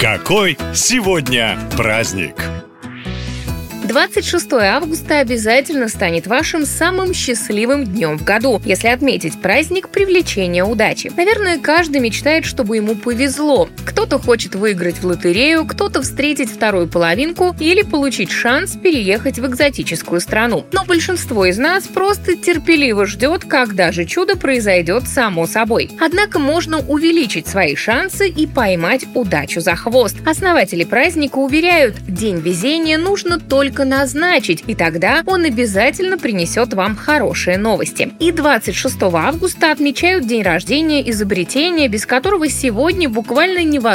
Какой сегодня праздник? 26 августа обязательно станет вашим самым счастливым днем в году, если отметить праздник привлечения удачи. Наверное, каждый мечтает, чтобы ему повезло. Кто-то хочет выиграть в лотерею, кто-то встретить вторую половинку или получить шанс переехать в экзотическую страну. Но большинство из нас просто терпеливо ждет, когда же чудо произойдет само собой. Однако можно увеличить свои шансы и поймать удачу за хвост. Основатели праздника уверяют, день везения нужно только назначить, и тогда он обязательно принесет вам хорошие новости. И 26 августа отмечают день рождения изобретения, без которого сегодня буквально невозможно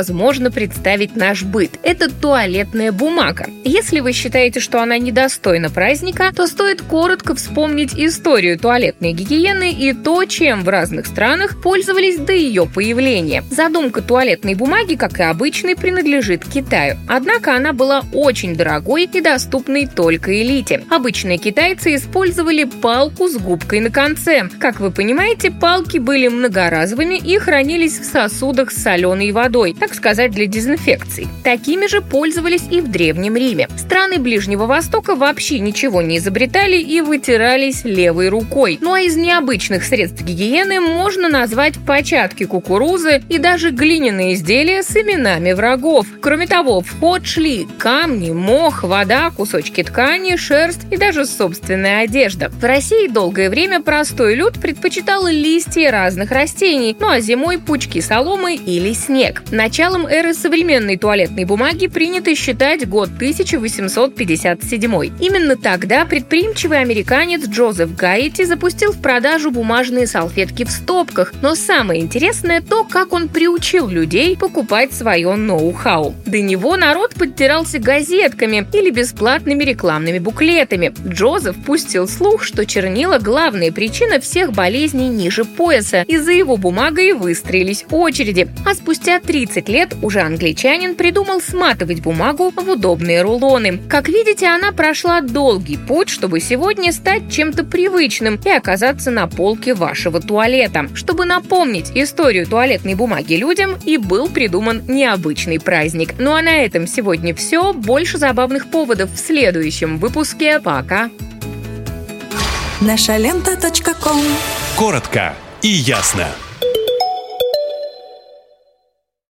представить наш быт. Это туалетная бумага. Если вы считаете, что она недостойна праздника, то стоит коротко вспомнить историю туалетной гигиены и то, чем в разных странах пользовались до ее появления. Задумка туалетной бумаги, как и обычной, принадлежит Китаю. Однако она была очень дорогой и доступной только элите. Обычные китайцы использовали палку с губкой на конце. Как вы понимаете, палки были многоразовыми и хранились в сосудах с соленой водой, так сказать, для дезинфекции. Такими же пользовались и в Древнем Риме. Страны Ближнего Востока вообще ничего не изобретали и вытирались левой рукой. Ну а из необычных средств гигиены можно назвать початки кукурузы и даже глиняные изделия с именами врагов. Кроме того, в ход шли камни, мох, вода, кусочки ткани, шерсть и даже собственная одежда. В России долгое время простой люд предпочитал листья разных растений, ну а зимой пучки соломы или снег. Началом эры современной туалетной бумаги принято считать год 1857. Именно тогда предприимчивый американец Джозеф Гайти запустил в продажу бумажные салфетки в стопках, но самое интересное то, как он приучил людей покупать свое ноу-хау. До него народ подтирался газетками или бесплатными рекламными буклетами. Джозеф пустил слух, что чернила – главная причина всех болезней ниже пояса, и за его бумагой выстроились очереди. А спустя 30 лет уже англичанин придумал сматывать бумагу в удобные рулоны. Как видите, она прошла долгий путь, чтобы сегодня стать чем-то привычным и оказаться на полке вашего туалета. Чтобы напомнить историю туалетной бумаги людям, и был придуман необычный праздник. Ну а на этом сегодня все. Больше забавных поводов в следующем выпуске. Пока! Наша лента. Коротко и ясно.